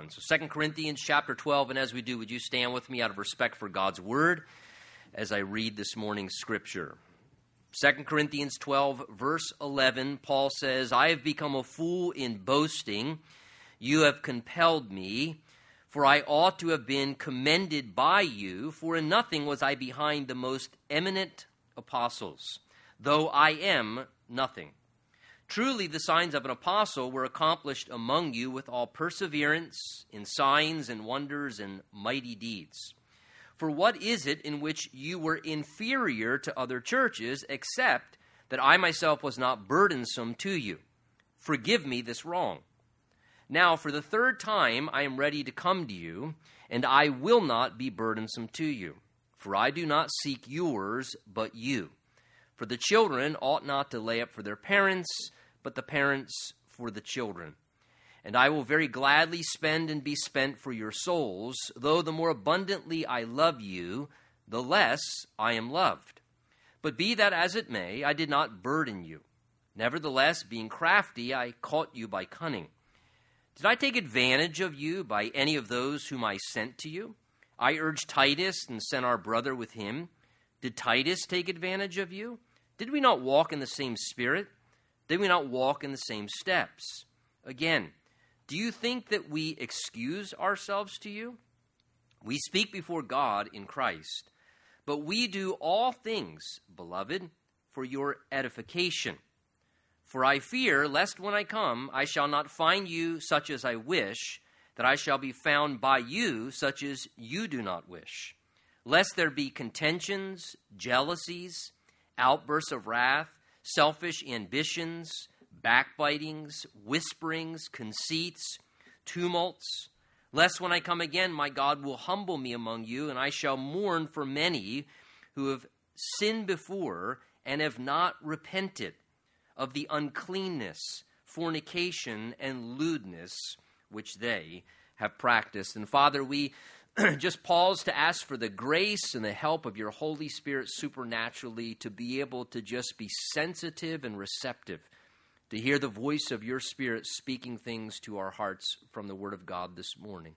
1. So 2 Corinthians chapter 12, and as we do, would you stand with me out of respect for God's word as I read this morning's scripture? 2 Corinthians 12, verse 11, Paul says, I have become a fool in boasting. You have compelled me, for I ought to have been commended by you, for in nothing was I behind the most eminent apostles, though I am nothing. Truly, the signs of an apostle were accomplished among you with all perseverance, in signs and wonders and mighty deeds. For what is it in which you were inferior to other churches, except that I myself was not burdensome to you? Forgive me this wrong. Now, for the third time, I am ready to come to you, and I will not be burdensome to you. For I do not seek yours, but you. For the children ought not to lay up for their parents but the parents for the children. And I will very gladly spend and be spent for your souls, though the more abundantly I love you, the less I am loved. But be that as it may, I did not burden you. Nevertheless, being crafty, I caught you by cunning. Did I take advantage of you by any of those whom I sent to you? I urged Titus and sent our brother with him. Did Titus take advantage of you? Did we not walk in the same spirit? Did we not walk in the same steps? Again, do you think that we excuse ourselves to you? We speak before God in Christ, but we do all things, beloved, for your edification. For I fear lest when I come I shall not find you such as I wish, that I shall be found by you such as you do not wish. Lest there be contentions, jealousies, outbursts of wrath selfish ambitions, backbitings, whisperings, conceits, tumults. Lest when I come again, my God will humble me among you, and I shall mourn for many who have sinned before and have not repented of the uncleanness, fornication, and lewdness which they have practiced. And Father, we just pause to ask for the grace and the help of your Holy Spirit supernaturally to be able to just be sensitive and receptive, to hear the voice of your Spirit speaking things to our hearts from the Word of God this morning.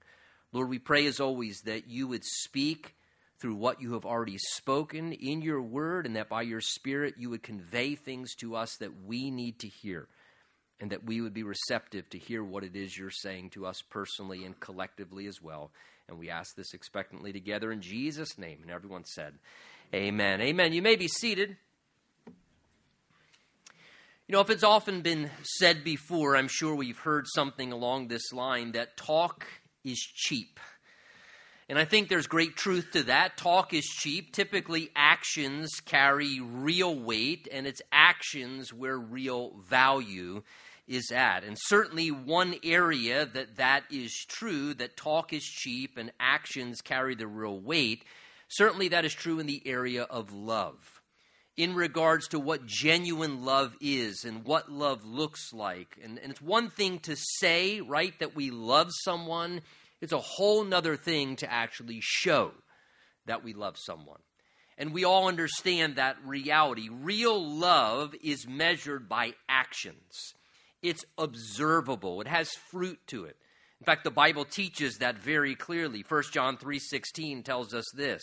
Lord, we pray as always that you would speak through what you have already spoken in your Word, and that by your Spirit you would convey things to us that we need to hear and that we would be receptive to hear what it is you're saying to us personally and collectively as well. And we ask this expectantly together in Jesus' name. And everyone said, Amen. Amen. You may be seated. You know, if it's often been said before, I'm sure we've heard something along this line that talk is cheap. And I think there's great truth to that. Talk is cheap. Typically, actions carry real weight, and it's actions where real value is at. And certainly, one area that that is true, that talk is cheap and actions carry the real weight, certainly that is true in the area of love. In regards to what genuine love is and what love looks like. And, and it's one thing to say, right, that we love someone, it's a whole nother thing to actually show that we love someone. And we all understand that reality. Real love is measured by actions it's observable. It has fruit to it. In fact, the Bible teaches that very clearly. 1 John 3:16 tells us this.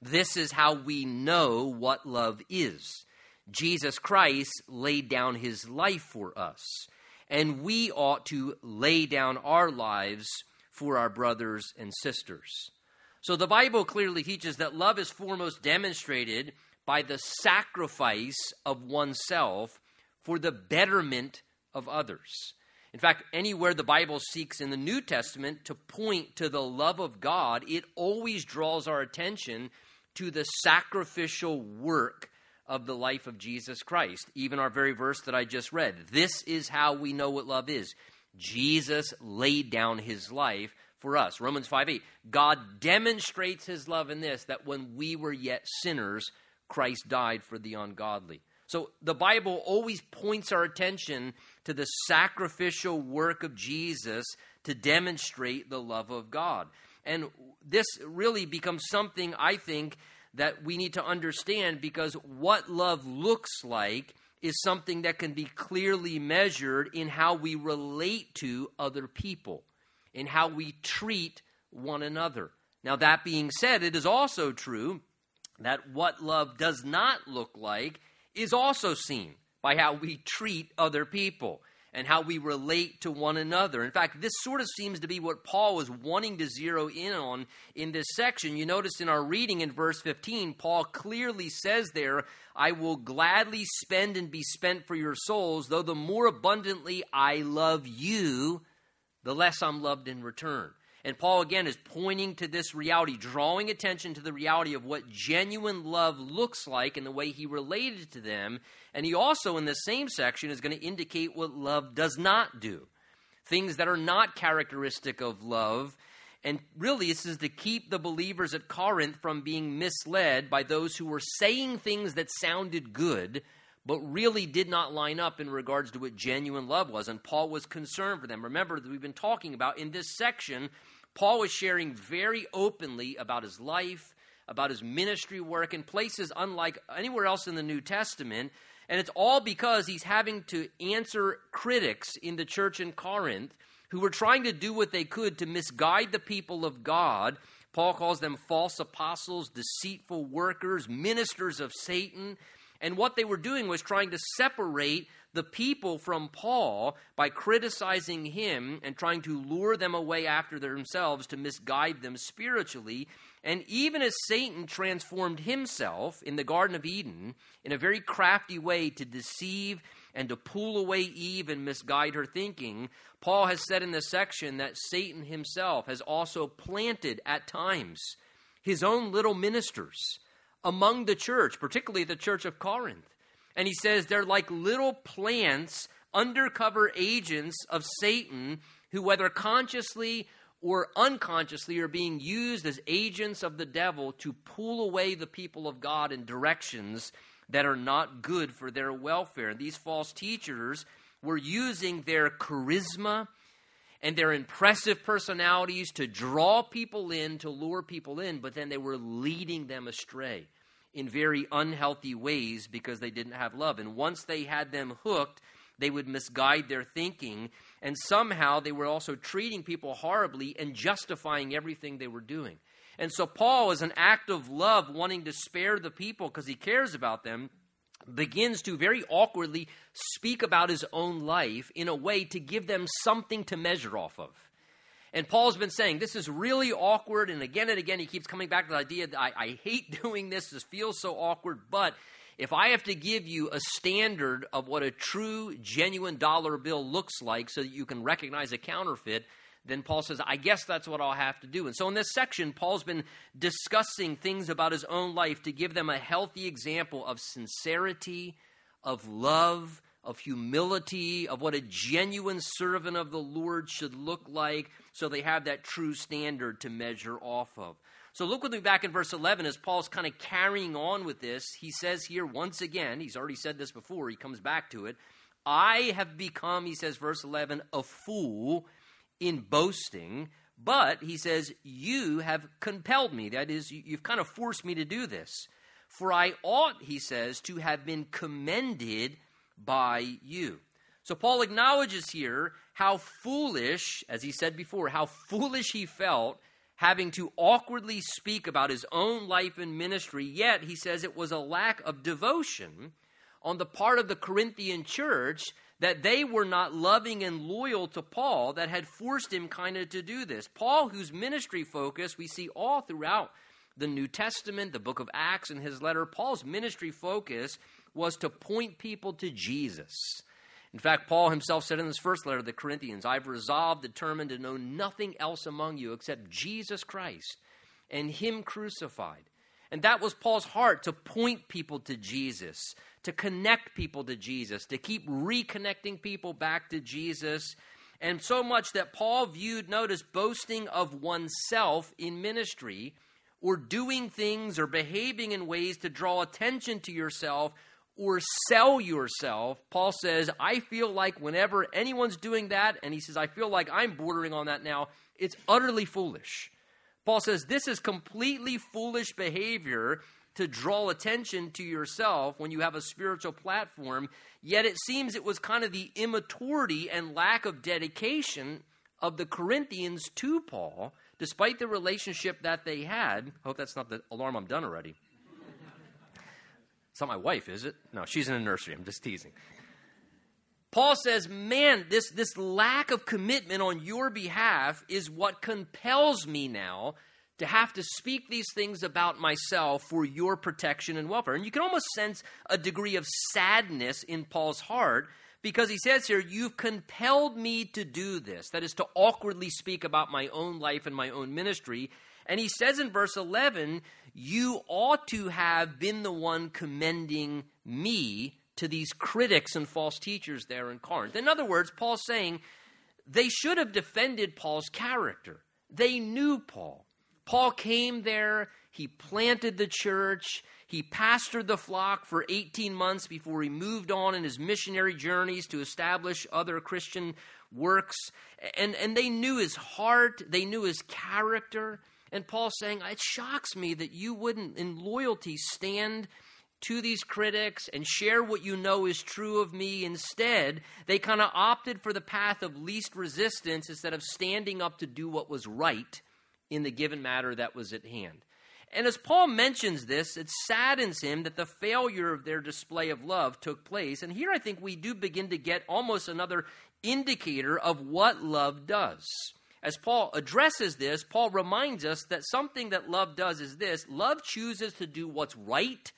This is how we know what love is. Jesus Christ laid down his life for us, and we ought to lay down our lives for our brothers and sisters. So the Bible clearly teaches that love is foremost demonstrated by the sacrifice of oneself for the betterment of others. In fact, anywhere the Bible seeks in the New Testament to point to the love of God, it always draws our attention to the sacrificial work of the life of Jesus Christ. Even our very verse that I just read. This is how we know what love is. Jesus laid down his life for us. Romans 5 8. God demonstrates his love in this that when we were yet sinners, Christ died for the ungodly. So the Bible always points our attention to the sacrificial work of Jesus to demonstrate the love of God. And this really becomes something I think that we need to understand because what love looks like is something that can be clearly measured in how we relate to other people. in how we treat one another. Now, that being said, it is also true that what love does not look like is also seen by how we treat other people and how we relate to one another. In fact, this sort of seems to be what Paul was wanting to zero in on in this section. You notice in our reading in verse 15, Paul clearly says there, I will gladly spend and be spent for your souls, though the more abundantly I love you, the less I'm loved in return. And Paul again is pointing to this reality, drawing attention to the reality of what genuine love looks like and the way he related to them. And he also, in the same section, is going to indicate what love does not do things that are not characteristic of love. And really, this is to keep the believers at Corinth from being misled by those who were saying things that sounded good but really did not line up in regards to what genuine love was. And Paul was concerned for them. Remember that we've been talking about in this section, Paul was sharing very openly about his life, about his ministry work in places unlike anywhere else in the New Testament. And it's all because he's having to answer critics in the church in Corinth who were trying to do what they could to misguide the people of God. Paul calls them false apostles, deceitful workers, ministers of Satan. And what they were doing was trying to separate the people from Paul by criticizing him and trying to lure them away after themselves to misguide them spiritually. And even as Satan transformed himself in the Garden of Eden in a very crafty way to deceive and to pull away Eve and misguide her thinking, Paul has said in this section that Satan himself has also planted at times his own little ministers among the church, particularly the church of Corinth. And he says they're like little plants, undercover agents of Satan, who, whether consciously or unconsciously, are being used as agents of the devil to pull away the people of God in directions that are not good for their welfare. And these false teachers were using their charisma and their impressive personalities to draw people in, to lure people in, but then they were leading them astray in very unhealthy ways because they didn't have love. And once they had them hooked, they would misguide their thinking. And somehow they were also treating people horribly and justifying everything they were doing. And so, Paul, as an act of love, wanting to spare the people because he cares about them, begins to very awkwardly speak about his own life in a way to give them something to measure off of. And Paul's been saying this is really awkward, and again and again he keeps coming back to the idea that I, I hate doing this. This feels so awkward, but if I have to give you a standard of what a true, genuine dollar bill looks like so that you can recognize a counterfeit, then Paul says, I guess that's what I'll have to do. And so in this section, Paul's been discussing things about his own life to give them a healthy example of sincerity, of love, of humility, of what a genuine servant of the Lord should look like, so they have that true standard to measure off of. So look with me back in verse 11 as Paul's kind of carrying on with this. He says here once again, he's already said this before, he comes back to it. I have become, he says, verse 11, a fool in boasting, but he says, you have compelled me. That is, you've kind of forced me to do this. For I ought, he says, to have been commended by you. So Paul acknowledges here how foolish, as he said before, how foolish he felt having to awkwardly speak about his own life and ministry, yet he says it was a lack of devotion on the part of the Corinthian church that they were not loving and loyal to Paul that had forced him kind of to do this. Paul, whose ministry focus we see all throughout the New Testament, the book of Acts, and his letter, Paul's ministry focus was to point people to Jesus. In fact, Paul himself said in his first letter to the Corinthians, I've resolved, determined to know nothing else among you except Jesus Christ and Him crucified. And that was Paul's heart to point people to Jesus, to connect people to Jesus, to keep reconnecting people back to Jesus. And so much that Paul viewed, notice, boasting of oneself in ministry or doing things or behaving in ways to draw attention to yourself or sell yourself. Paul says, I feel like whenever anyone's doing that, and he says, I feel like I'm bordering on that now, it's utterly foolish. Paul says, This is completely foolish behavior to draw attention to yourself when you have a spiritual platform. Yet it seems it was kind of the immaturity and lack of dedication of the Corinthians to Paul, despite the relationship that they had. I hope that's not the alarm I'm done already. It's not my wife, is it? No, she's in a nursery. I'm just teasing. Paul says, Man, this, this lack of commitment on your behalf is what compels me now to have to speak these things about myself for your protection and welfare. And you can almost sense a degree of sadness in Paul's heart because he says here, You've compelled me to do this. That is to awkwardly speak about my own life and my own ministry. And he says in verse 11, You ought to have been the one commending me to these critics and false teachers there in Corinth. In other words, Paul's saying they should have defended Paul's character. They knew Paul. Paul came there, he planted the church, he pastored the flock for 18 months before he moved on in his missionary journeys to establish other Christian works. And, and they knew his heart, they knew his character. And Paul's saying, It shocks me that you wouldn't, in loyalty, stand to these critics and share what you know is true of me. Instead, they kind of opted for the path of least resistance instead of standing up to do what was right in the given matter that was at hand. And as Paul mentions this, it saddens him that the failure of their display of love took place. And here I think we do begin to get almost another indicator of what love does. As Paul addresses this, Paul reminds us that something that love does is this love chooses to do what's right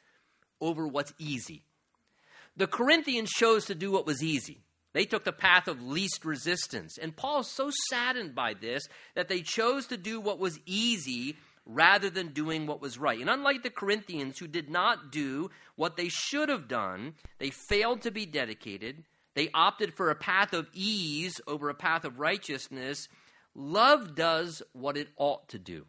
over what's easy. The Corinthians chose to do what was easy. They took the path of least resistance. And Paul is so saddened by this that they chose to do what was easy rather than doing what was right. And unlike the Corinthians, who did not do what they should have done, they failed to be dedicated. They opted for a path of ease over a path of righteousness. Love does what it ought to do.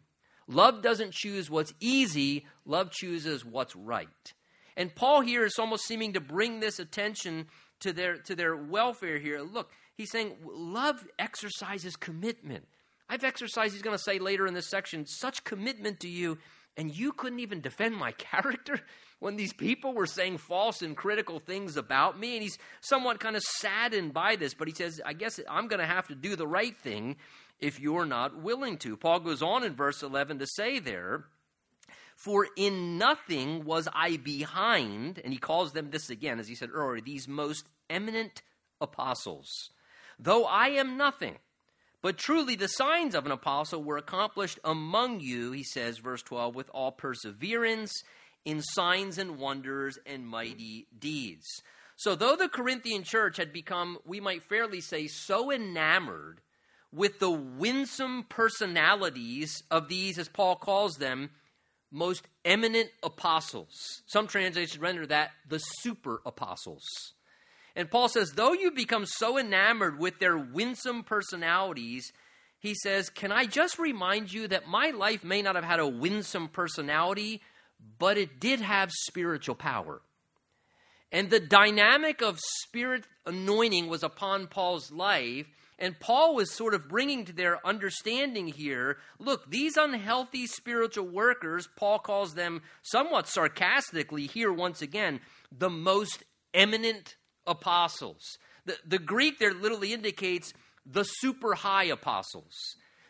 Love doesn't choose what's easy, love chooses what's right. And Paul here is almost seeming to bring this attention to their, to their welfare here. Look, he's saying love exercises commitment. I've exercised, he's going to say later in this section, such commitment to you, and you couldn't even defend my character when these people were saying false and critical things about me. And he's somewhat kind of saddened by this, but he says, I guess I'm going to have to do the right thing if you're not willing to. Paul goes on in verse 11 to say there, for in nothing was I behind, and he calls them this again, as he said earlier, these most eminent apostles. Though I am nothing, but truly, the signs of an apostle were accomplished among you, he says, verse 12, with all perseverance in signs and wonders and mighty deeds. So, though the Corinthian church had become, we might fairly say, so enamored with the winsome personalities of these, as Paul calls them, most eminent apostles, some translations render that the super apostles and Paul says, though you become so enamored with their winsome personalities, he says, Can I just remind you that my life may not have had a winsome personality, but it did have spiritual power. And the dynamic of spirit anointing was upon Paul's life. And Paul was sort of bringing to their understanding here look, these unhealthy spiritual workers, Paul calls them somewhat sarcastically here once again, the most eminent apostles. The, the Greek there literally indicates the super high apostles.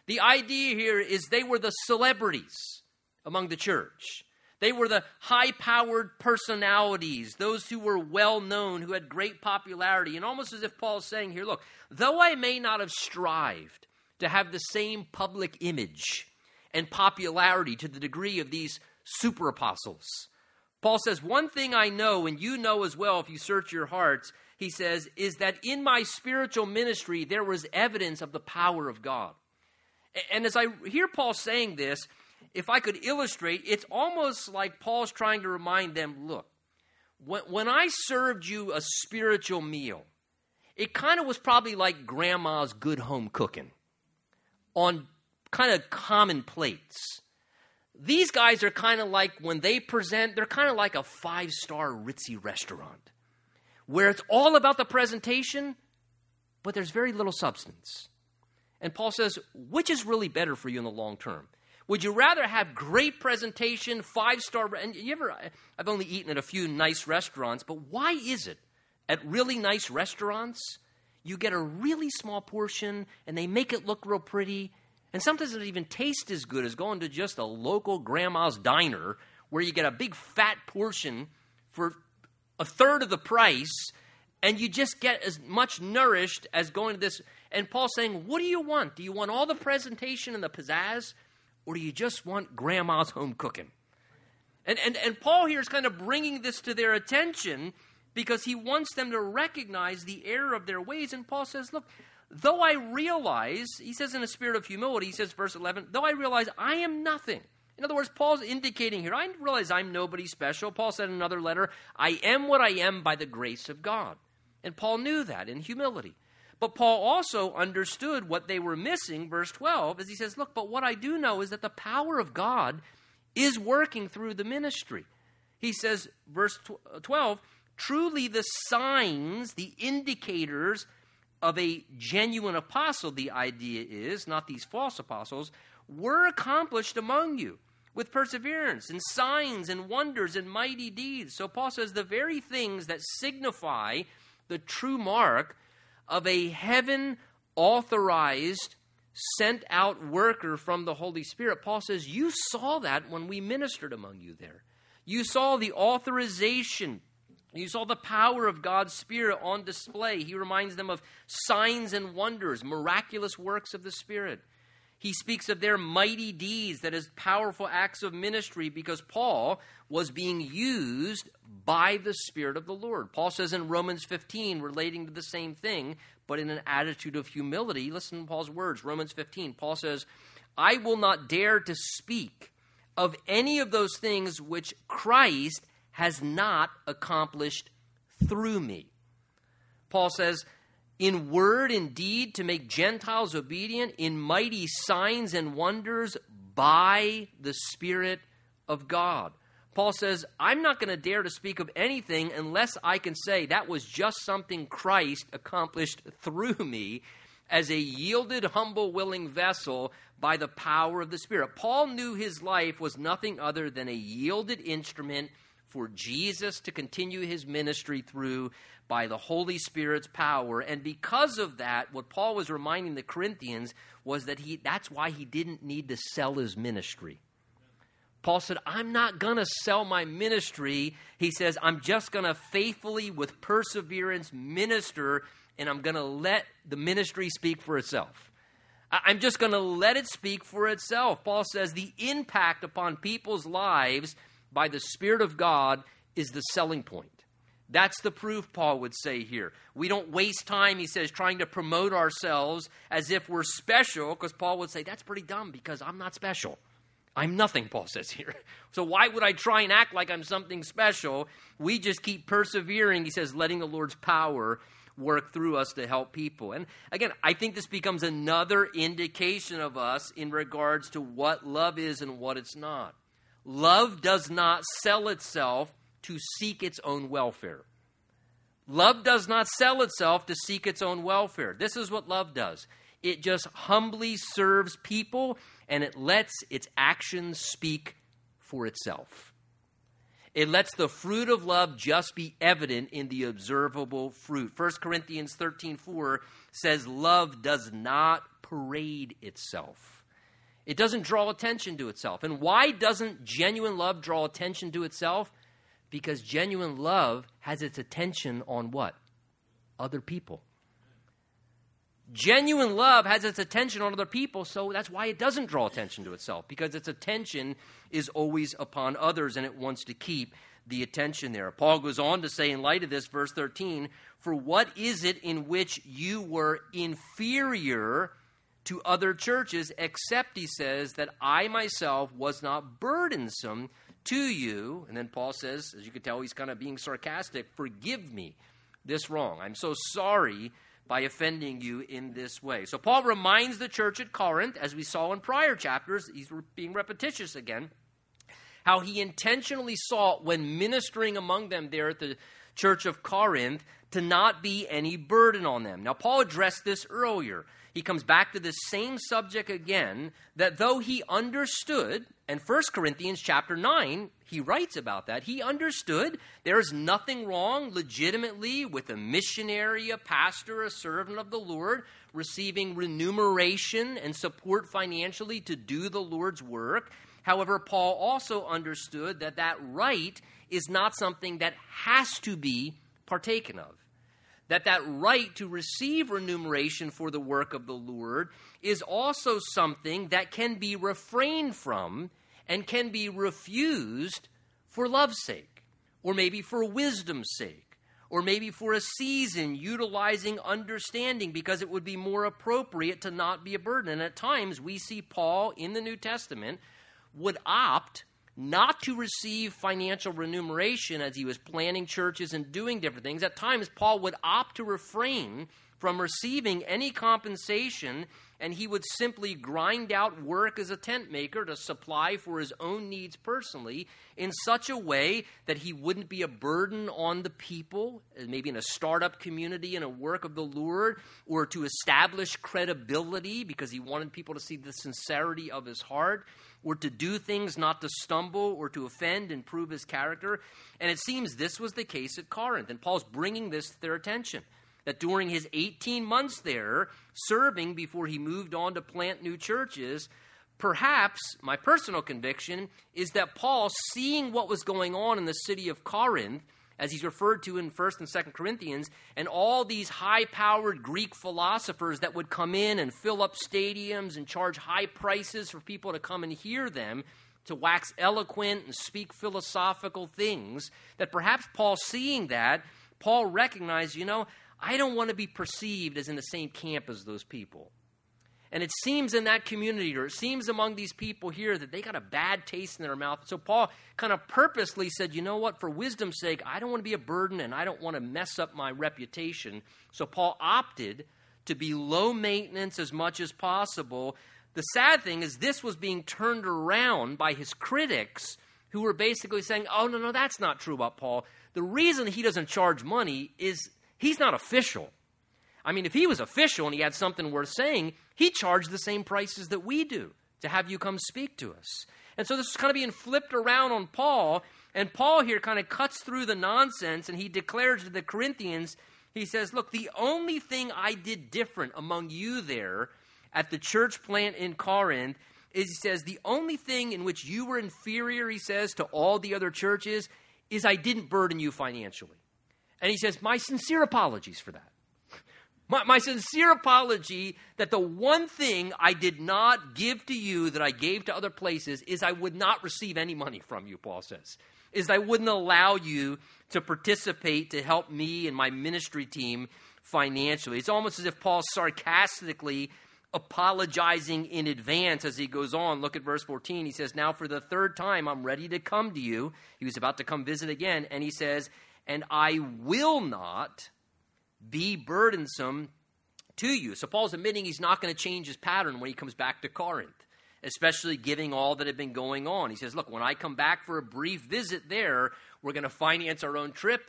The idea here is they were the celebrities among the church. They were the high powered personalities, those who were well known, who had great popularity. And almost as if Paul's saying here, look, though I may not have strived to have the same public image and popularity to the degree of these super apostles, Paul says, One thing I know, and you know as well if you search your hearts, he says, is that in my spiritual ministry there was evidence of the power of God. And as I hear Paul saying this, if I could illustrate, it's almost like Paul's trying to remind them look, when, when I served you a spiritual meal, it kind of was probably like grandma's good home cooking on kind of common plates. These guys are kind of like when they present, they're kind of like a five star ritzy restaurant where it's all about the presentation, but there's very little substance. And Paul says, which is really better for you in the long term? Would you rather have great presentation, five star? And you ever? I've only eaten at a few nice restaurants, but why is it at really nice restaurants you get a really small portion and they make it look real pretty. And sometimes it even tastes as good as going to just a local grandma's diner where you get a big fat portion for a third of the price and you just get as much nourished as going to this. And Paul's saying, What do you want? Do you want all the presentation and the pizzazz, or do you just want grandma's home cooking? And, and, and Paul here is kind of bringing this to their attention because he wants them to recognize the error of their ways. And Paul says, Look, though I realize, he says in a spirit of humility, he says, verse 11, though I realize I am nothing. In other words, Paul's indicating here, I realize I'm nobody special. Paul said in another letter, I am what I am by the grace of God. And Paul knew that in humility. But Paul also understood what they were missing, verse 12, as he says, Look, but what I do know is that the power of God is working through the ministry. He says, verse uh, 12, truly the signs, the indicators of a genuine apostle, the idea is, not these false apostles, were accomplished among you with perseverance and signs and wonders and mighty deeds. So Paul says the very things that signify the true mark of a heaven authorized, sent out worker from the Holy Spirit. Paul says, You saw that when we ministered among you there. You saw the authorization. You saw the power of God's Spirit on display. He reminds them of signs and wonders, miraculous works of the Spirit. He speaks of their mighty deeds, that is, powerful acts of ministry, because Paul was being used by the Spirit of the Lord. Paul says in Romans 15, relating to the same thing, but in an attitude of humility. Listen to Paul's words. Romans 15, Paul says, I will not dare to speak of any of those things which Christ has not accomplished through me. Paul says, in word and deed to make Gentiles obedient, in mighty signs and wonders by the Spirit of God. Paul says, I'm not going to dare to speak of anything unless I can say that was just something Christ accomplished through me as a yielded, humble, willing vessel by the power of the Spirit. Paul knew his life was nothing other than a yielded instrument for Jesus to continue his ministry through by the Holy Spirit's power. And because of that, what Paul was reminding the Corinthians was that he that's why he didn't need to sell his ministry. Paul said, I'm not going to sell my ministry. He says, I'm just going to faithfully, with perseverance, minister, and I'm going to let the ministry speak for itself. I'm just going to let it speak for itself. Paul says the impact upon people's lives by the Spirit of God is the selling point. That's the proof, Paul would say here. We don't waste time, he says, trying to promote ourselves as if we're special, because Paul would say, that's pretty dumb because I'm not special. I'm nothing, Paul says here. So why would I try and act like I'm something special? We just keep persevering, he says, letting the Lord's power work through us to help people. And again, I think this becomes another indication of us in regards to what love is and what it's not. Love does not sell itself to seek its own welfare. Love does not sell itself to seek its own welfare. This is what love does it just humbly serves people and it lets its actions speak for itself. It lets the fruit of love just be evident in the observable fruit. 1 Corinthians 13 4 says, Love does not parade itself. It doesn't draw attention to itself. And why doesn't genuine love draw attention to itself? Because genuine love has its attention on what? Other people. Genuine love has its attention on other people, so that's why it doesn't draw attention to itself, because its attention is always upon others and it wants to keep the attention there. Paul goes on to say, in light of this, verse 13, For what is it in which you were inferior to other churches, except, he says, that I myself was not burdensome to you. And then Paul says, as you can tell, he's kind of being sarcastic, forgive me this wrong. I'm so sorry by offending you in this way. So Paul reminds the church at Corinth, as we saw in prior chapters, he's being repetitious again, how he intentionally sought when ministering among them there at the church of Corinth to not be any burden on them. Now, Paul addressed this earlier. He comes back to the same subject again that though he understood, and 1 Corinthians chapter 9, he writes about that. He understood there is nothing wrong legitimately with a missionary, a pastor, a servant of the Lord receiving remuneration and support financially to do the Lord's work. However, Paul also understood that that right is not something that has to be partaken of. That that right to receive remuneration for the work of the Lord is also something that can be refrained from and can be refused for love's sake, or maybe for wisdom's sake, or maybe for a season utilizing understanding because it would be more appropriate to not be a burden. And at times we see Paul in the New Testament would opt not to receive financial remuneration as he was planning churches and doing different things. At times, Paul would opt to refrain from receiving any compensation, and he would simply grind out work as a tent maker to supply for his own needs personally in such a way that he wouldn't be a burden on the people, maybe in a startup community in a work of the Lord, or to establish credibility because he wanted people to see the sincerity of his heart or to do things not to stumble or to offend and prove his character. And it seems this was the case at Corinth. And Paul's bringing this to their attention that during his 18 months there, serving before he moved on to plant new churches, perhaps my personal conviction is that Paul, seeing what was going on in the city of Corinth, as he's referred to in 1st and 2nd Corinthians, and all these high powered Greek philosophers that would come in and fill up stadiums and charge high prices for people to come and hear them, to wax eloquent and speak philosophical things, that perhaps Paul seeing that, Paul recognized, you know, I don't want to be perceived as in the same camp as those people. And it seems in that community, or it seems among these people here, that they got a bad taste in their mouth. So Paul kind of purposely said, you know what, for wisdom's sake, I don't want to be a burden and I don't want to mess up my reputation. So Paul opted to be low maintenance as much as possible. The sad thing is, this was being turned around by his critics who were basically saying, oh, no, no, that's not true about Paul. The reason he doesn't charge money is he's not official. I mean, if he was official and he had something worth saying, he charged the same prices that we do to have you come speak to us. And so this is kind of being flipped around on Paul. And Paul here kind of cuts through the nonsense and he declares to the Corinthians, he says, Look, the only thing I did different among you there at the church plant in Corinth is, he says, the only thing in which you were inferior, he says, to all the other churches is I didn't burden you financially. And he says, My sincere apologies for that. My, my, sincere apology that the one thing I did not give to you that I gave to other places is I would not receive any money from you, Paul says. Is I wouldn't allow you to participate to help me and my ministry team financially. It's almost as if Paul's sarcastically apologizing in advance as he goes on. Look at verse 14. He says, Now for the third time, I'm ready to come to you. He was about to come visit again. And he says, And I will not be burdensome to you. So Paul's admitting he's not going to change his pattern when he comes back to Corinth, especially giving all that had been going on. He says, Look, when I come back for a brief visit there, we're going to finance our own trip,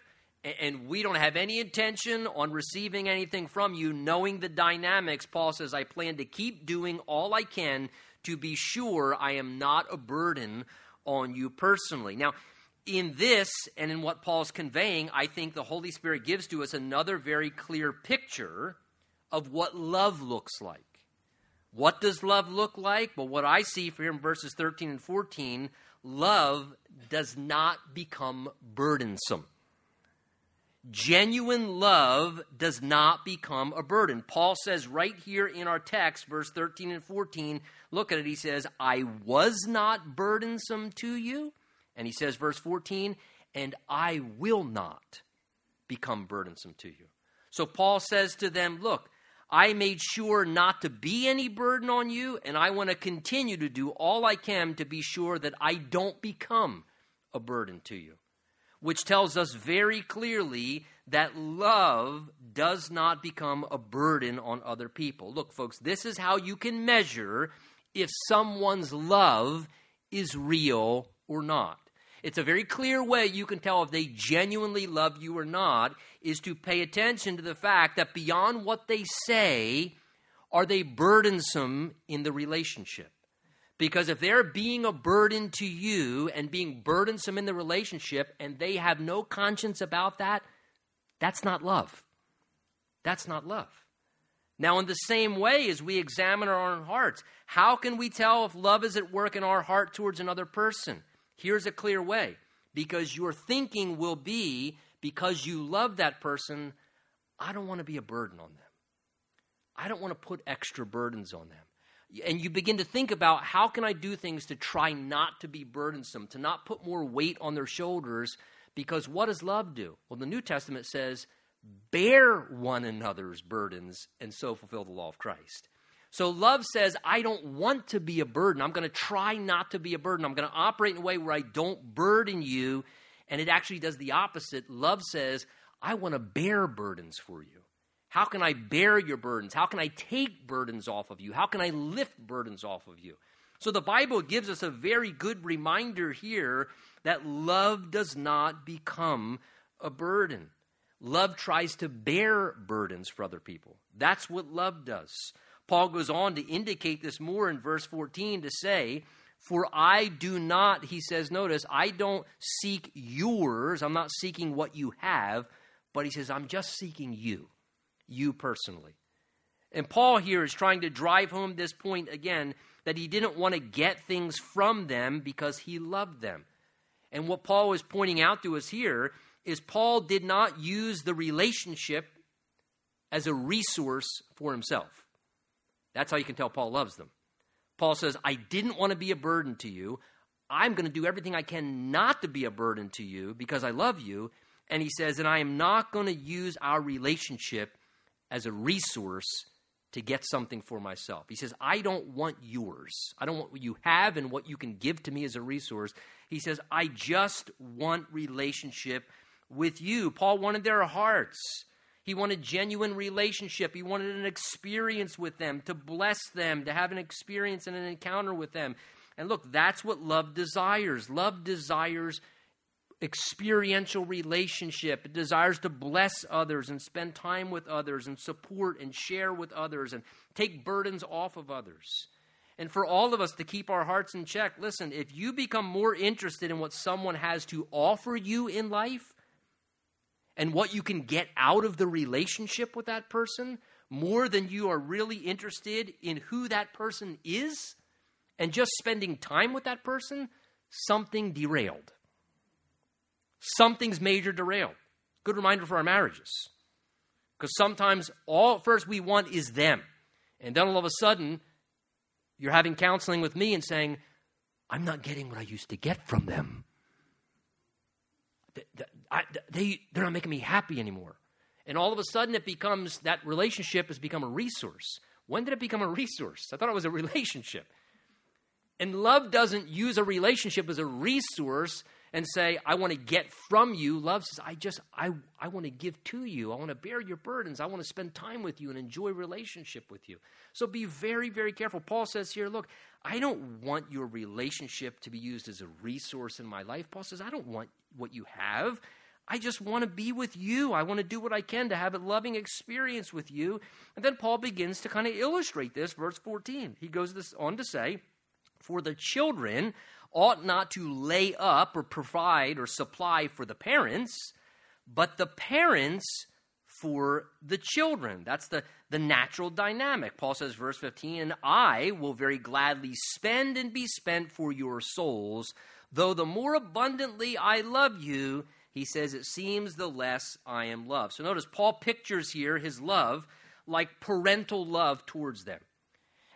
and we don't have any intention on receiving anything from you, knowing the dynamics. Paul says, I plan to keep doing all I can to be sure I am not a burden on you personally. Now, in this and in what Paul's conveying, I think the Holy Spirit gives to us another very clear picture of what love looks like. What does love look like? Well, what I see here in verses 13 and 14, love does not become burdensome. Genuine love does not become a burden. Paul says right here in our text, verse 13 and 14, look at it. He says, I was not burdensome to you and he says, verse 14, and I will not become burdensome to you. So Paul says to them, Look, I made sure not to be any burden on you, and I want to continue to do all I can to be sure that I don't become a burden to you. Which tells us very clearly that love does not become a burden on other people. Look, folks, this is how you can measure if someone's love is real or not. It's a very clear way you can tell if they genuinely love you or not is to pay attention to the fact that beyond what they say, are they burdensome in the relationship? Because if they're being a burden to you and being burdensome in the relationship and they have no conscience about that, that's not love. That's not love. Now, in the same way as we examine our own hearts, how can we tell if love is at work in our heart towards another person? Here's a clear way because your thinking will be because you love that person, I don't want to be a burden on them. I don't want to put extra burdens on them and you begin to think about how can I do things to try not to be burdensome, to not put more weight on their shoulders, because what does love do? Well, the New Testament says, bear one another's burdens and so fulfill the law of Christ. So love says, I don't want to be a burden. I'm going to try not to be a burden. I'm going to operate in a way where I don't burden you. And it actually does the opposite. Love says, I want to bear burdens for you. How can I bear your burdens? How can I take burdens off of you? How can I lift burdens off of you? So the Bible gives us a very good reminder here that love does not become a burden. Love tries to bear burdens for other people. That's what love does. Paul goes on to indicate this more in verse 14 to say, For I do not, he says, notice, I don't seek yours. I'm not seeking what you have, but he says, I'm just seeking you you personally. And Paul here is trying to drive home this point again that he didn't want to get things from them because he loved them. And what Paul is pointing out to us here is Paul did not use the relationship as a resource for himself. That's how you can tell Paul loves them. Paul says, I didn't want to be a burden to you. I'm going to do everything I can not to be a burden to you because I love you. And he says, and I am not going to use our relationship as a resource to get something for myself. He says, I don't want yours. I don't want what you have and what you can give to me as a resource. He says, I just want relationship with you. Paul wanted their hearts. He wanted genuine relationship. He wanted an experience with them, to bless them, to have an experience and an encounter with them. And look, that's what love desires. Love desires experiential relationship. It desires to bless others and spend time with others and support and share with others and take burdens off of others. And for all of us to keep our hearts in check, listen, if you become more interested in what someone has to offer you in life and what you can get out of the relationship with that person, more than you are really interested in who that person is and just spending time with that person, something derailed something's major derailed. Good reminder for our marriages. Because sometimes all first we want is them. And then all of a sudden, you're having counseling with me and saying, I'm not getting what I used to get from them. They, they, they're not making me happy anymore. And all of a sudden, it becomes that relationship has become a resource. When did it become a resource? I thought it was a relationship. And love doesn't use a relationship as a resource and say, I want to get from you. Love says, I just, I, I want to give to you. I want to bear your burdens. I want to spend time with you and enjoy relationship with you. So be very, very careful. Paul says here, look, I don't want your relationship to be used as a resource in my life. Paul says, I don't want what you have. I just want to be with you. I want to do what I can to have a loving experience with you. And then Paul begins to kind of illustrate this, verse 14. He goes this on to say, For the children ought not to lay up or provide or supply for the parents, but the parents for the children. That's the, the natural dynamic. Paul says, verse 15, and I will very gladly spend and be spent for your souls, though the more abundantly I love you, he says, it seems the less I am loved. So notice, Paul pictures here his love like parental love towards them.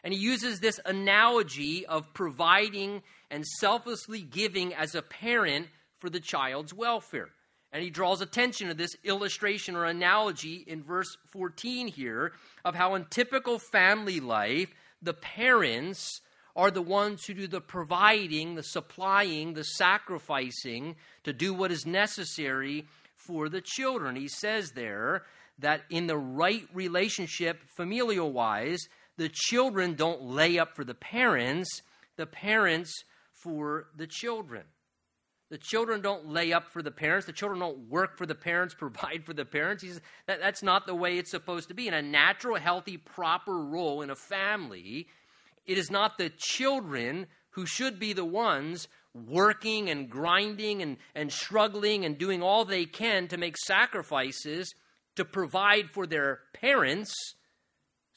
And he uses this analogy of providing and selflessly giving as a parent for the child's welfare. And he draws attention to this illustration or analogy in verse 14 here of how, in typical family life, the parents are the ones who do the providing, the supplying, the sacrificing to do what is necessary for the children. He says there that in the right relationship, familial wise, the children don't lay up for the parents, the parents for the children. The children don't lay up for the parents. The children don't work for the parents, provide for the parents. Says, that, that's not the way it's supposed to be. In a natural, healthy, proper role in a family, it is not the children who should be the ones working and grinding and, and struggling and doing all they can to make sacrifices to provide for their parents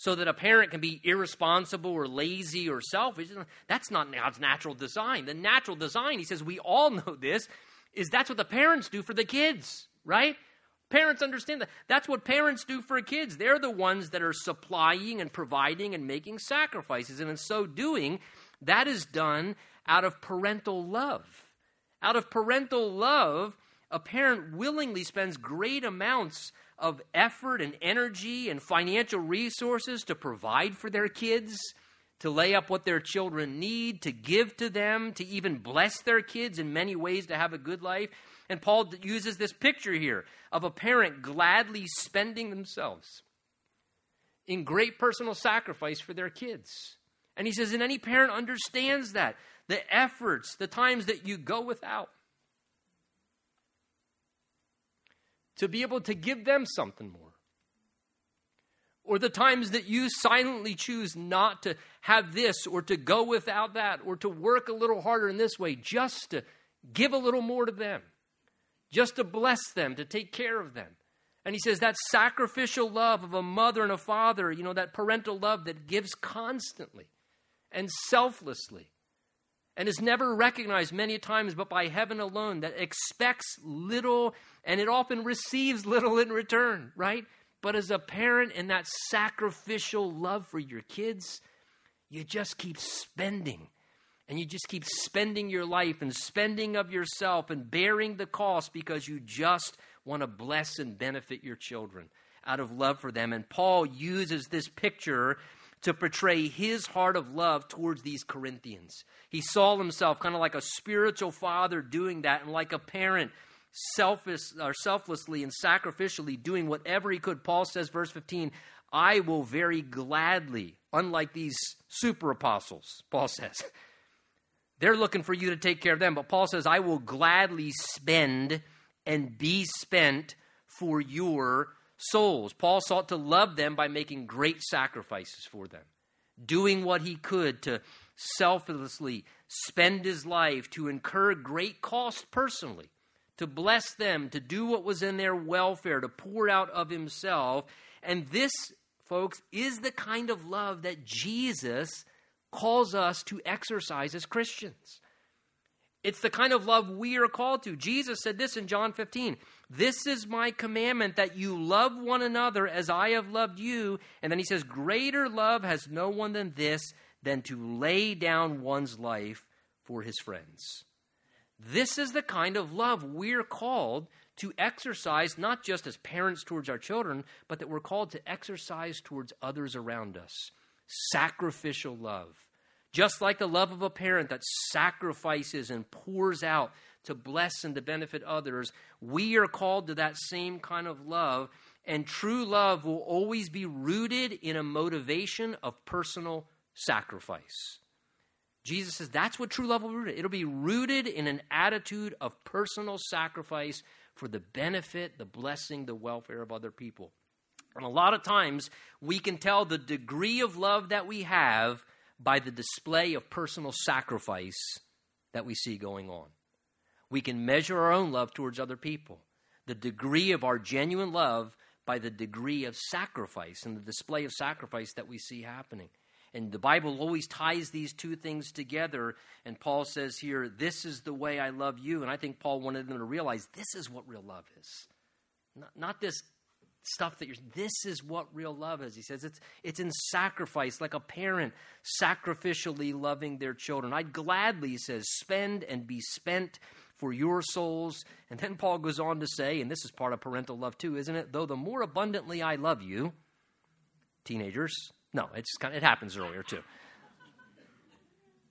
so that a parent can be irresponsible or lazy or selfish. That's not God's natural design. The natural design, he says, we all know this, is that's what the parents do for the kids, right? Parents understand that. That's what parents do for kids. They're the ones that are supplying and providing and making sacrifices. And in so doing, that is done out of parental love. Out of parental love, a parent willingly spends great amounts of effort and energy and financial resources to provide for their kids, to lay up what their children need, to give to them, to even bless their kids in many ways to have a good life. And Paul uses this picture here of a parent gladly spending themselves in great personal sacrifice for their kids. And he says, and any parent understands that. The efforts, the times that you go without. To be able to give them something more. Or the times that you silently choose not to have this, or to go without that, or to work a little harder in this way, just to give a little more to them, just to bless them, to take care of them. And he says that sacrificial love of a mother and a father, you know, that parental love that gives constantly and selflessly and is never recognized many times but by heaven alone, that expects little and it often receives little in return, right? But as a parent and that sacrificial love for your kids, you just keep spending. And you just keep spending your life and spending of yourself and bearing the cost because you just want to bless and benefit your children out of love for them. And Paul uses this picture to portray his heart of love towards these Corinthians. He saw himself kind of like a spiritual father doing that, and like a parent, selfish or selflessly and sacrificially doing whatever he could. Paul says, verse 15, I will very gladly, unlike these super apostles, Paul says. They're looking for you to take care of them, but Paul says, I will gladly spend and be spent for your souls. Paul sought to love them by making great sacrifices for them, doing what he could to selflessly spend his life, to incur great cost personally, to bless them, to do what was in their welfare, to pour out of himself. And this, folks, is the kind of love that Jesus calls us to exercise as Christians. It's the kind of love we are called to. Jesus said this in John 15 This is my commandment that you love one another as I have loved you. And then he says, Greater love has no one than this, than to lay down one's life for his friends. This is the kind of love we're called to exercise, not just as parents towards our children, but that we're called to exercise towards others around us. Sacrificial love just like the love of a parent that sacrifices and pours out to bless and to benefit others, we are called to that same kind of love. And true love will always be rooted in a motivation of personal sacrifice. Jesus says that's what true love will be rooted. It'll be rooted in an attitude of personal sacrifice for the benefit, the blessing, the welfare of other people. And a lot of times we can tell the degree of love that we have by the display of personal sacrifice that we see going on. We can measure our own love towards other people, the degree of our genuine love by the degree of sacrifice and the display of sacrifice that we see happening. And the Bible always ties these two things together. And Paul says here, This is the way I love you. And I think Paul wanted them to realize this is what real love is. Not, not this stuff that you're this is what real love is he says it's it's in sacrifice like a parent sacrificially loving their children i'd gladly he says spend and be spent for your souls. And then paul goes on to say and this is part of parental love too isn't it? Though the more abundantly i love you teenagers no it's kind of, it happens earlier too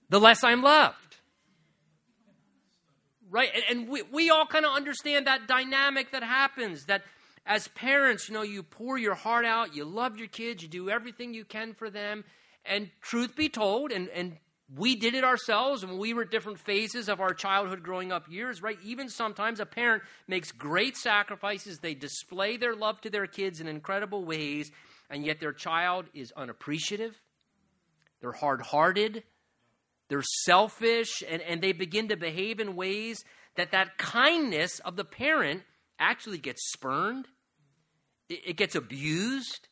the less i'm loved. Right? And, and we, we all kind of understand that dynamic that happens that as parents, you know, you pour your heart out, you love your kids, you do everything you can for them. And truth be told, and, and we did it ourselves when we were at different phases of our childhood growing up years, right? Even sometimes a parent makes great sacrifices. They display their love to their kids in incredible ways, and yet their child is unappreciative. They're hard hearted. They're selfish, and, and they begin to behave in ways that that kindness of the parent actually gets spurned, it, it gets abused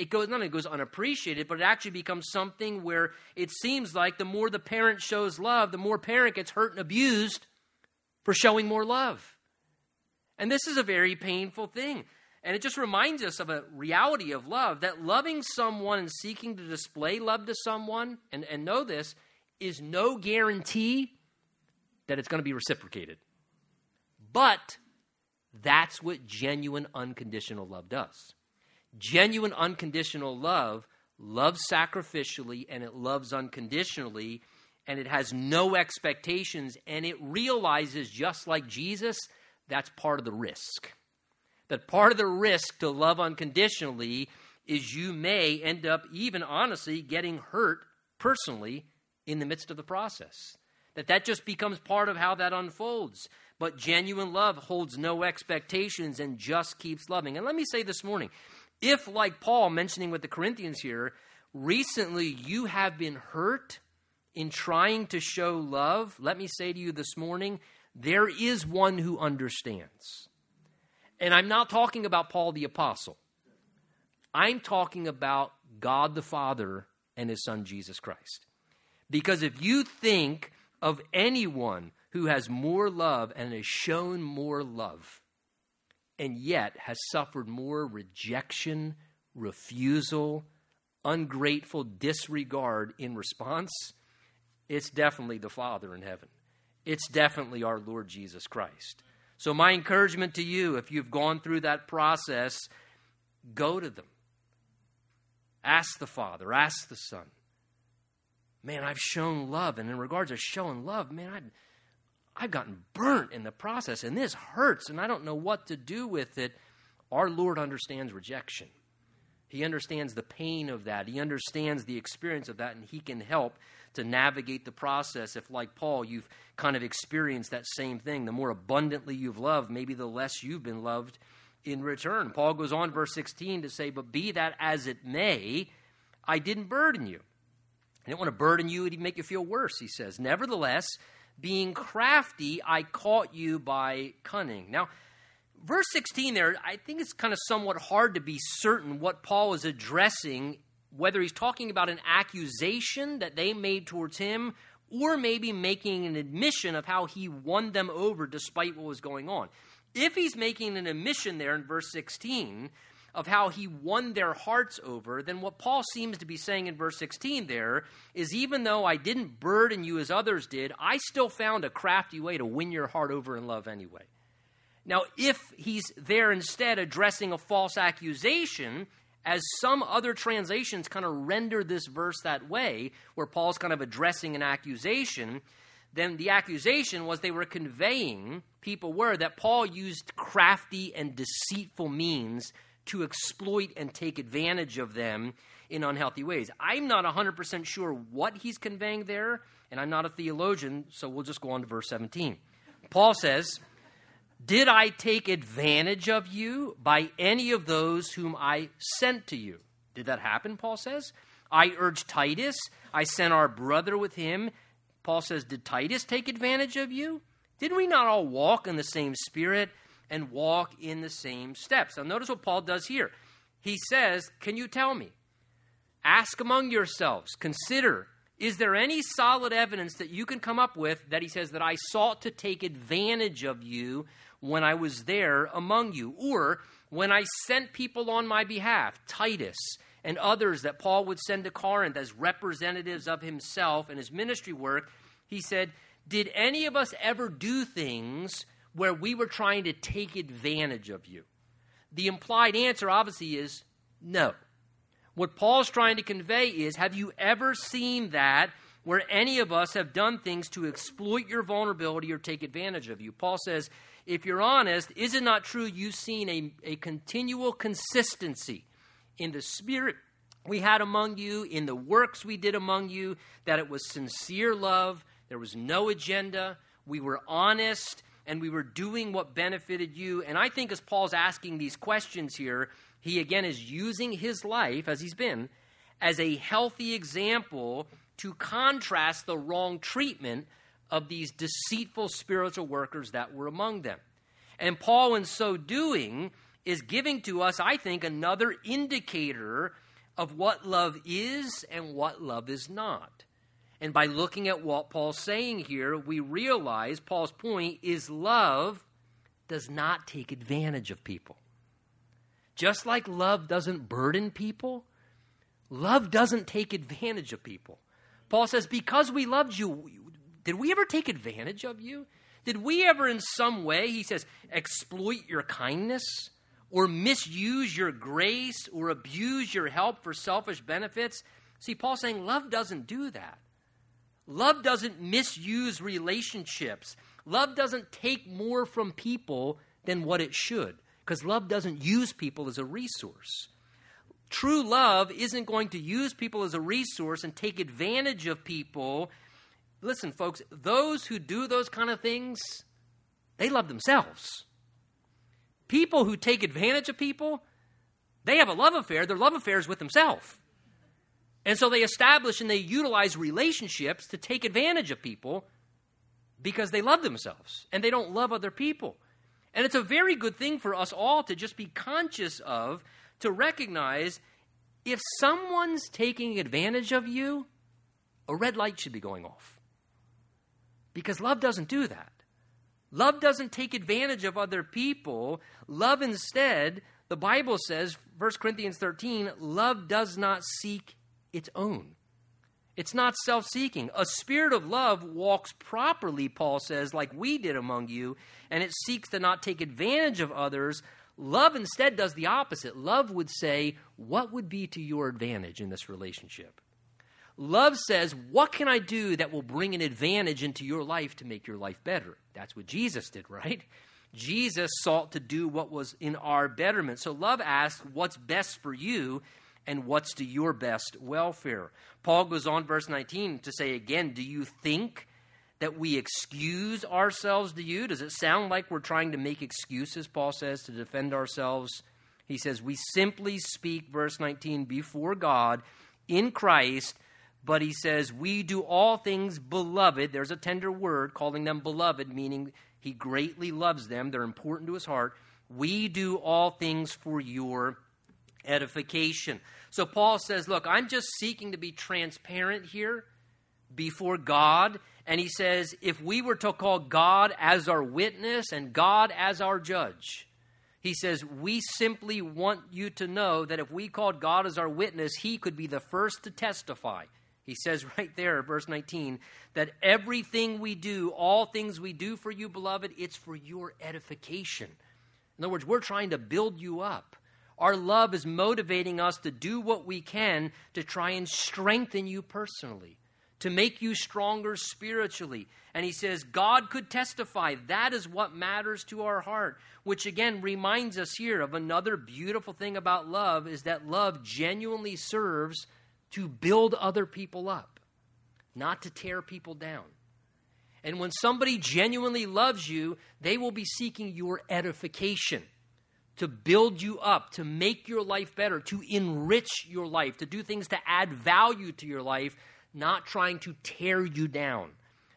it goes not only goes unappreciated, but it actually becomes something where it seems like the more the parent shows love, the more parent gets hurt and abused for showing more love. And this is a very painful thing. And it just reminds us of a reality of love that loving someone and seeking to display love to someone, and, and know this, is no guarantee that it's going to be reciprocated. But that's what genuine unconditional love does. Genuine unconditional love loves sacrificially and it loves unconditionally and it has no expectations and it realizes, just like Jesus, that's part of the risk. That part of the risk to love unconditionally is you may end up, even honestly, getting hurt personally in the midst of the process. That that just becomes part of how that unfolds. But genuine love holds no expectations and just keeps loving. And let me say this morning if, like Paul mentioning with the Corinthians here, recently you have been hurt in trying to show love, let me say to you this morning, there is one who understands. And I'm not talking about Paul the Apostle, I'm talking about God the Father and his Son Jesus Christ. Because if you think of anyone who has more love and has shown more love, and yet has suffered more rejection, refusal, ungrateful disregard in response, it's definitely the Father in heaven. It's definitely our Lord Jesus Christ. So, my encouragement to you, if you've gone through that process, go to them. Ask the Father, ask the Son. Man, I've shown love. And in regards to showing love, man, I'd I've gotten burnt in the process, and this hurts, and I don't know what to do with it. Our Lord understands rejection. He understands the pain of that. He understands the experience of that, and He can help to navigate the process. If, like Paul, you've kind of experienced that same thing, the more abundantly you've loved, maybe the less you've been loved in return. Paul goes on, verse 16, to say, But be that as it may, I didn't burden you. I didn't want to burden you, it'd make you feel worse, he says. Nevertheless, being crafty, I caught you by cunning. Now, verse 16 there, I think it's kind of somewhat hard to be certain what Paul is addressing, whether he's talking about an accusation that they made towards him or maybe making an admission of how he won them over despite what was going on. If he's making an admission there in verse 16, of how he won their hearts over, then what Paul seems to be saying in verse 16 there is even though I didn't burden you as others did, I still found a crafty way to win your heart over in love anyway. Now, if he's there instead addressing a false accusation, as some other translations kind of render this verse that way, where Paul's kind of addressing an accusation, then the accusation was they were conveying, people were, that Paul used crafty and deceitful means to exploit and take advantage of them in unhealthy ways. I'm not 100% sure what he's conveying there, and I'm not a theologian, so we'll just go on to verse 17. Paul says, Did I take advantage of you by any of those whom I sent to you? Did that happen? Paul says. I urged Titus. I sent our brother with him. Paul says, Did Titus take advantage of you? Didn't we not all walk in the same spirit? And walk in the same steps. Now, notice what Paul does here. He says, Can you tell me? Ask among yourselves, consider, is there any solid evidence that you can come up with that he says that I sought to take advantage of you when I was there among you? Or when I sent people on my behalf, Titus and others that Paul would send to Corinth as representatives of himself and his ministry work, he said, Did any of us ever do things where we were trying to take advantage of you? The implied answer, obviously, is no. What Paul's trying to convey is have you ever seen that where any of us have done things to exploit your vulnerability or take advantage of you? Paul says, if you're honest, is it not true you've seen a, a continual consistency in the spirit we had among you, in the works we did among you, that it was sincere love, there was no agenda, we were honest, and we were doing what benefited you. And I think as Paul's asking these questions here, he again is using his life, as he's been, as a healthy example to contrast the wrong treatment of these deceitful spiritual workers that were among them. And Paul, in so doing, is giving to us, I think, another indicator of what love is and what love is not. And by looking at what Paul's saying here, we realize Paul's point is love does not take advantage of people. Just like love doesn't burden people, love doesn't take advantage of people. Paul says, Because we loved you, did we ever take advantage of you? Did we ever, in some way, he says, exploit your kindness? or misuse your grace or abuse your help for selfish benefits. See, Paul's saying love doesn't do that. Love doesn't misuse relationships. Love doesn't take more from people than what it should, because love doesn't use people as a resource. True love isn't going to use people as a resource and take advantage of people. Listen, folks, those who do those kind of things, they love themselves. People who take advantage of people, they have a love affair. Their love affair is with themselves. And so they establish and they utilize relationships to take advantage of people because they love themselves and they don't love other people. And it's a very good thing for us all to just be conscious of, to recognize if someone's taking advantage of you, a red light should be going off. Because love doesn't do that. Love doesn't take advantage of other people. Love instead, the Bible says, 1 Corinthians 13, love does not seek its own. It's not self seeking. A spirit of love walks properly, Paul says, like we did among you, and it seeks to not take advantage of others. Love instead does the opposite. Love would say, What would be to your advantage in this relationship? Love says, What can I do that will bring an advantage into your life to make your life better? That's what Jesus did, right? Jesus sought to do what was in our betterment. So love asks, What's best for you? And what's to your best welfare? Paul goes on, verse 19, to say again, Do you think that we excuse ourselves to you? Does it sound like we're trying to make excuses, Paul says, to defend ourselves? He says, We simply speak, verse 19, before God in Christ but he says, We do all things beloved. There's a tender word calling them beloved, meaning he greatly loves them. They're important to his heart. We do all things for your edification. So Paul says, Look, I'm just seeking to be transparent here before God. And he says, If we were to call God as our witness and God as our judge, he says, We simply want you to know that if we called God as our witness, he could be the first to testify he says right there, verse 19, that everything we do, all things we do for you, beloved, it's for your edification. In other words, we're trying to build you up. Our love is motivating us to do what we can to try and strengthen you personally, to make you stronger spiritually. And he says, God could testify that is what matters to our heart, which again reminds us here of another beautiful thing about love is that love genuinely serves to build other people up, not to tear people down. And when somebody genuinely loves you, they will be seeking your edification, to build you up, to make your life better, to enrich your life, to do things to add value to your life, not trying to tear you down,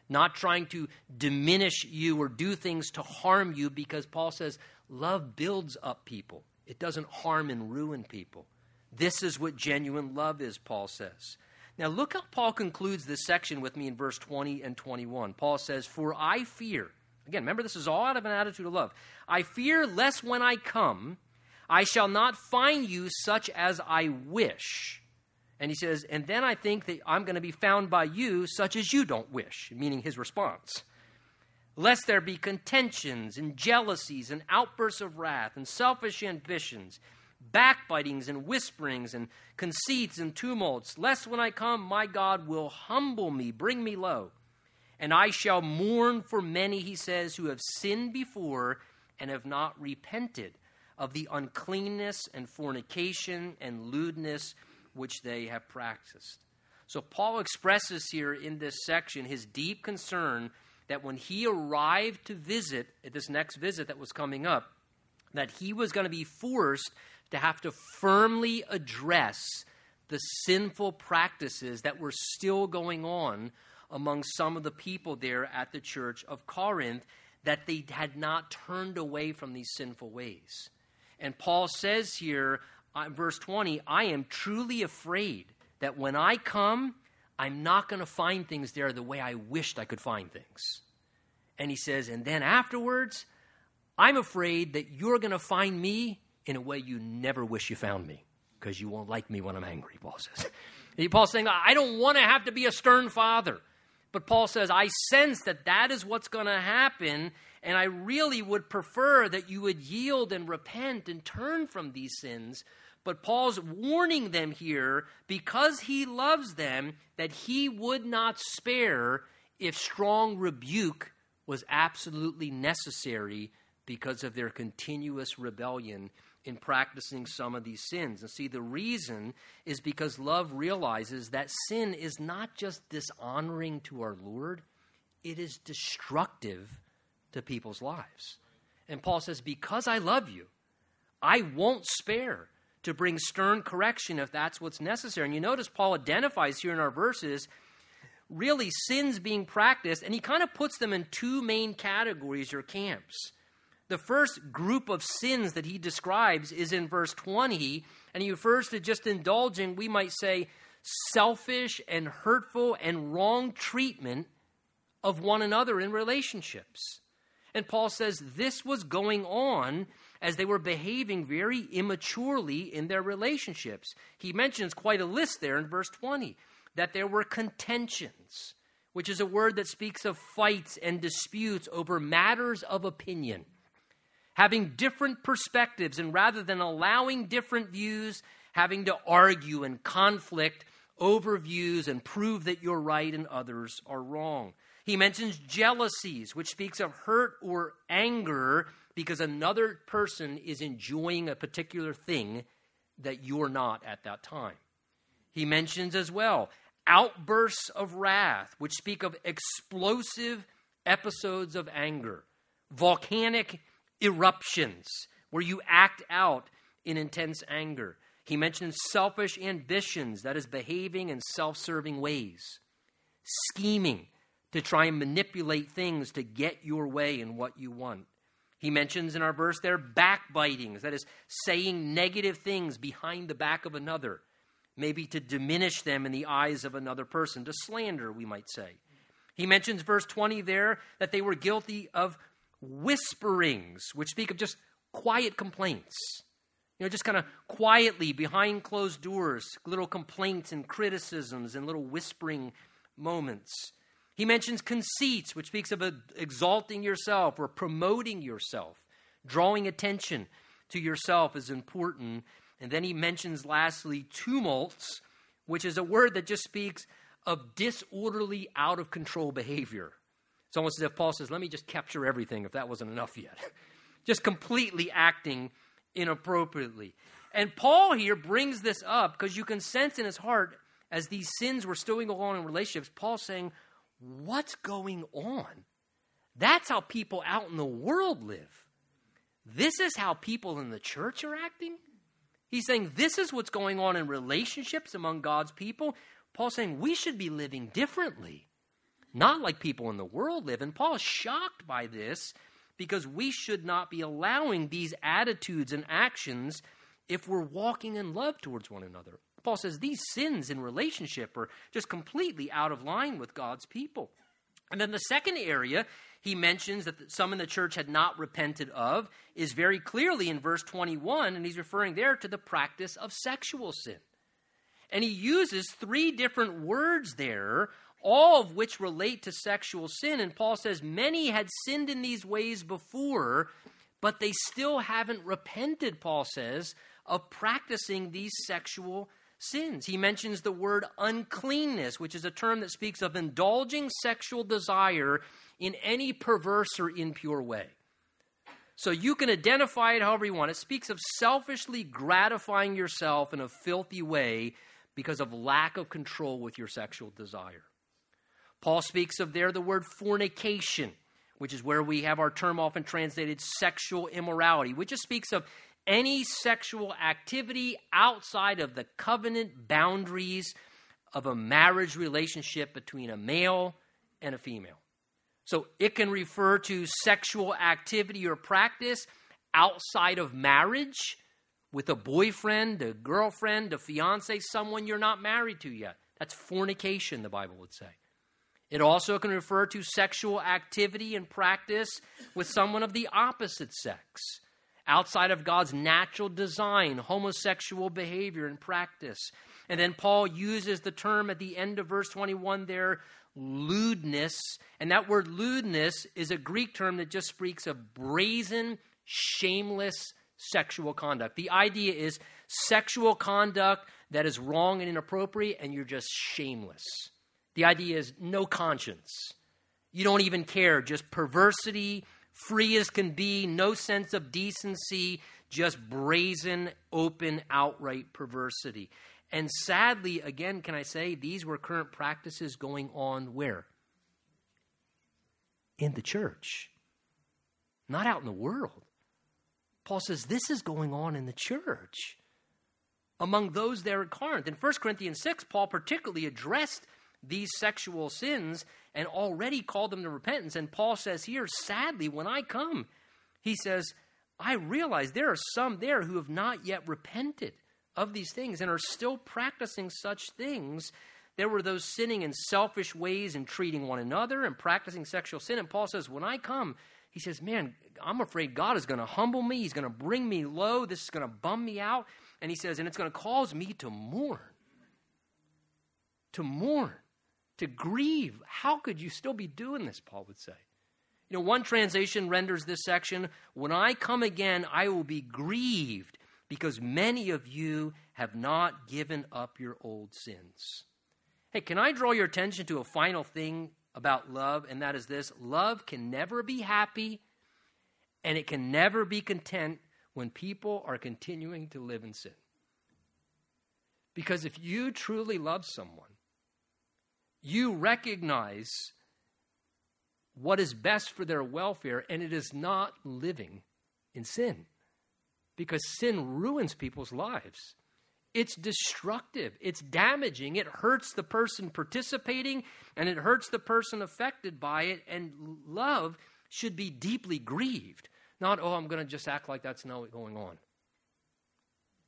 not trying to diminish you or do things to harm you, because Paul says love builds up people, it doesn't harm and ruin people. This is what genuine love is, Paul says. Now, look how Paul concludes this section with me in verse 20 and 21. Paul says, For I fear, again, remember this is all out of an attitude of love. I fear lest when I come, I shall not find you such as I wish. And he says, And then I think that I'm going to be found by you such as you don't wish, meaning his response. Lest there be contentions and jealousies and outbursts of wrath and selfish ambitions backbitings and whisperings and conceits and tumults, lest when I come, my God will humble me, bring me low. And I shall mourn for many, he says, who have sinned before and have not repented of the uncleanness and fornication and lewdness which they have practiced. So, Paul expresses here in this section his deep concern that when he arrived to visit, at this next visit that was coming up, that he was going to be forced to have to firmly address the sinful practices that were still going on among some of the people there at the church of Corinth that they had not turned away from these sinful ways. And Paul says here, uh, verse 20, I am truly afraid that when I come, I'm not going to find things there the way I wished I could find things. And he says, and then afterwards, I'm afraid that you're going to find me in a way you never wish you found me because you won't like me when I'm angry, Paul says. Paul's saying, I don't want to have to be a stern father. But Paul says, I sense that that is what's going to happen, and I really would prefer that you would yield and repent and turn from these sins. But Paul's warning them here because he loves them that he would not spare if strong rebuke was absolutely necessary because of their continuous rebellion in practicing some of these sins. And see, the reason is because love realizes that sin is not just dishonoring to our Lord, it is destructive to people's lives. And Paul says, Because I love you, I won't spare to bring stern correction if that's what's necessary. And you notice Paul identifies here in our verses really sins being practiced, and he kind of puts them in two main categories or camps. The first group of sins that he describes is in verse 20, and he refers to just indulging, we might say, selfish and hurtful and wrong treatment of one another in relationships. And Paul says this was going on as they were behaving very immaturely in their relationships. He mentions quite a list there in verse 20 that there were contentions, which is a word that speaks of fights and disputes over matters of opinion having different perspectives, and rather than allowing different views, having to argue and conflict over views and prove that you're right and others are wrong. He mentions jealousies, which speaks of hurt or anger because another person is enjoying a particular thing that you're not at that time. He mentions as well outbursts of wrath, which speak of explosive episodes of anger, volcanic eruptions where you act out in intense anger. He mentions selfish ambitions, that is, behaving in self serving ways, scheming to try and manipulate things to get your way in what you want. He mentions in our verse there backbitings, that is, saying negative things behind the back of another, maybe to diminish them in the eyes of another person, to slander, we might say. He mentions verse 20 there that they were guilty of whisperings, which speak of just quiet complaints. You know, just kind of quietly behind closed doors, little complaints and criticisms and little whispering moments. He mentions conceits, which speaks of exalting yourself or promoting yourself. Drawing attention to yourself is important. And then he mentions, lastly, tumults, which is a word that just speaks of disorderly, out of control behavior. It's almost as if Paul says, Let me just capture everything if that wasn't enough yet. just completely acting inappropriately. And Paul here brings this up because you can sense in his heart as these sins were still going on in relationships, Paul saying, What's going on? That's how people out in the world live. This is how people in the church are acting. He's saying this is what's going on in relationships among God's people. Paul's saying we should be living differently not like people in the world live. And Paul is shocked by this because we should not be allowing these attitudes and actions if we're walking in love towards one another. Paul says these sins in relationship are just completely out of line with God's people. And then the second area he mentions that some in the church had not repented of is very clearly in verse 21, and he's referring there to the practice of sexual sin. And he uses three different words there all of which relate to sexual sin. And Paul says many had sinned in these ways before, but they still haven't repented, Paul says, of practicing these sexual sins. He mentions the word uncleanness, which is a term that speaks of indulging sexual desire in any perverse or impure way. So you can identify it however you want. It speaks of selfishly gratifying yourself in a filthy way because of lack of control with your sexual desire. Paul speaks of there the word fornication, which is where we have our term often translated sexual immorality, which just speaks of any sexual activity outside of the covenant boundaries of a marriage relationship between a male and a female. So it can refer to sexual activity or practice outside of marriage with a boyfriend, a girlfriend, a fiance, someone you're not married to yet. That's fornication, the Bible would say. It also can refer to sexual activity and practice with someone of the opposite sex, outside of God's natural design, homosexual behavior and practice. And then Paul uses the term at the end of verse 21 there, lewdness. And that word lewdness is a Greek term that just speaks of brazen, shameless sexual conduct. The idea is sexual conduct that is wrong and inappropriate, and you're just shameless. The idea is no conscience. You don't even care, just perversity, free as can be, no sense of decency, just brazen, open, outright perversity. And sadly, again, can I say, these were current practices going on where? In the church, not out in the world. Paul says this is going on in the church among those there at Corinth. In 1 Corinthians 6, Paul particularly addressed these sexual sins and already called them to repentance. And Paul says here, sadly, when I come, he says, I realize there are some there who have not yet repented of these things and are still practicing such things. There were those sinning in selfish ways and treating one another and practicing sexual sin. And Paul says, When I come, he says, Man, I'm afraid God is going to humble me. He's going to bring me low. This is going to bum me out. And he says, And it's going to cause me to mourn. To mourn. To grieve. How could you still be doing this, Paul would say? You know, one translation renders this section When I come again, I will be grieved because many of you have not given up your old sins. Hey, can I draw your attention to a final thing about love, and that is this love can never be happy and it can never be content when people are continuing to live in sin. Because if you truly love someone, you recognize what is best for their welfare, and it is not living in sin. Because sin ruins people's lives. It's destructive, it's damaging, it hurts the person participating, and it hurts the person affected by it. And love should be deeply grieved. Not, oh, I'm going to just act like that's not going on.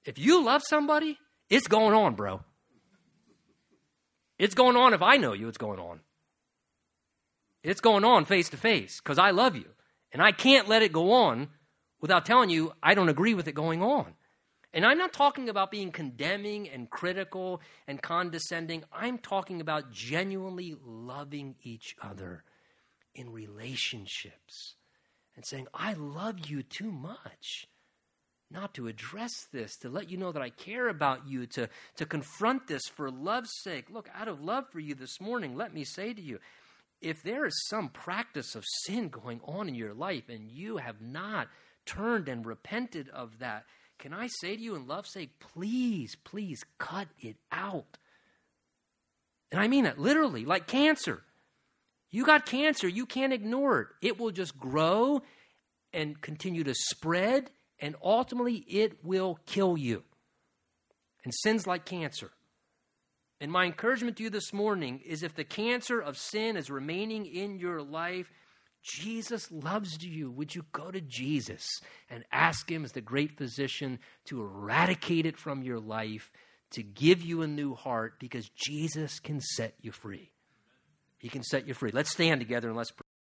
If you love somebody, it's going on, bro. It's going on if I know you, it's going on. It's going on face to face because I love you. And I can't let it go on without telling you I don't agree with it going on. And I'm not talking about being condemning and critical and condescending. I'm talking about genuinely loving each other in relationships and saying, I love you too much not to address this, to let you know that I care about you, to, to confront this for love's sake. Look, out of love for you this morning, let me say to you if there is some practice of sin going on in your life and you have not turned and repented of that, can I say to you in love's sake, please, please cut it out? And I mean that literally, like cancer. You got cancer, you can't ignore it. It will just grow and continue to spread, and ultimately it will kill you. And sin's like cancer. And my encouragement to you this morning is if the cancer of sin is remaining in your life, Jesus loves you. Would you go to Jesus and ask Him, as the great physician, to eradicate it from your life, to give you a new heart, because Jesus can set you free. He can set you free. Let's stand together and let's pray.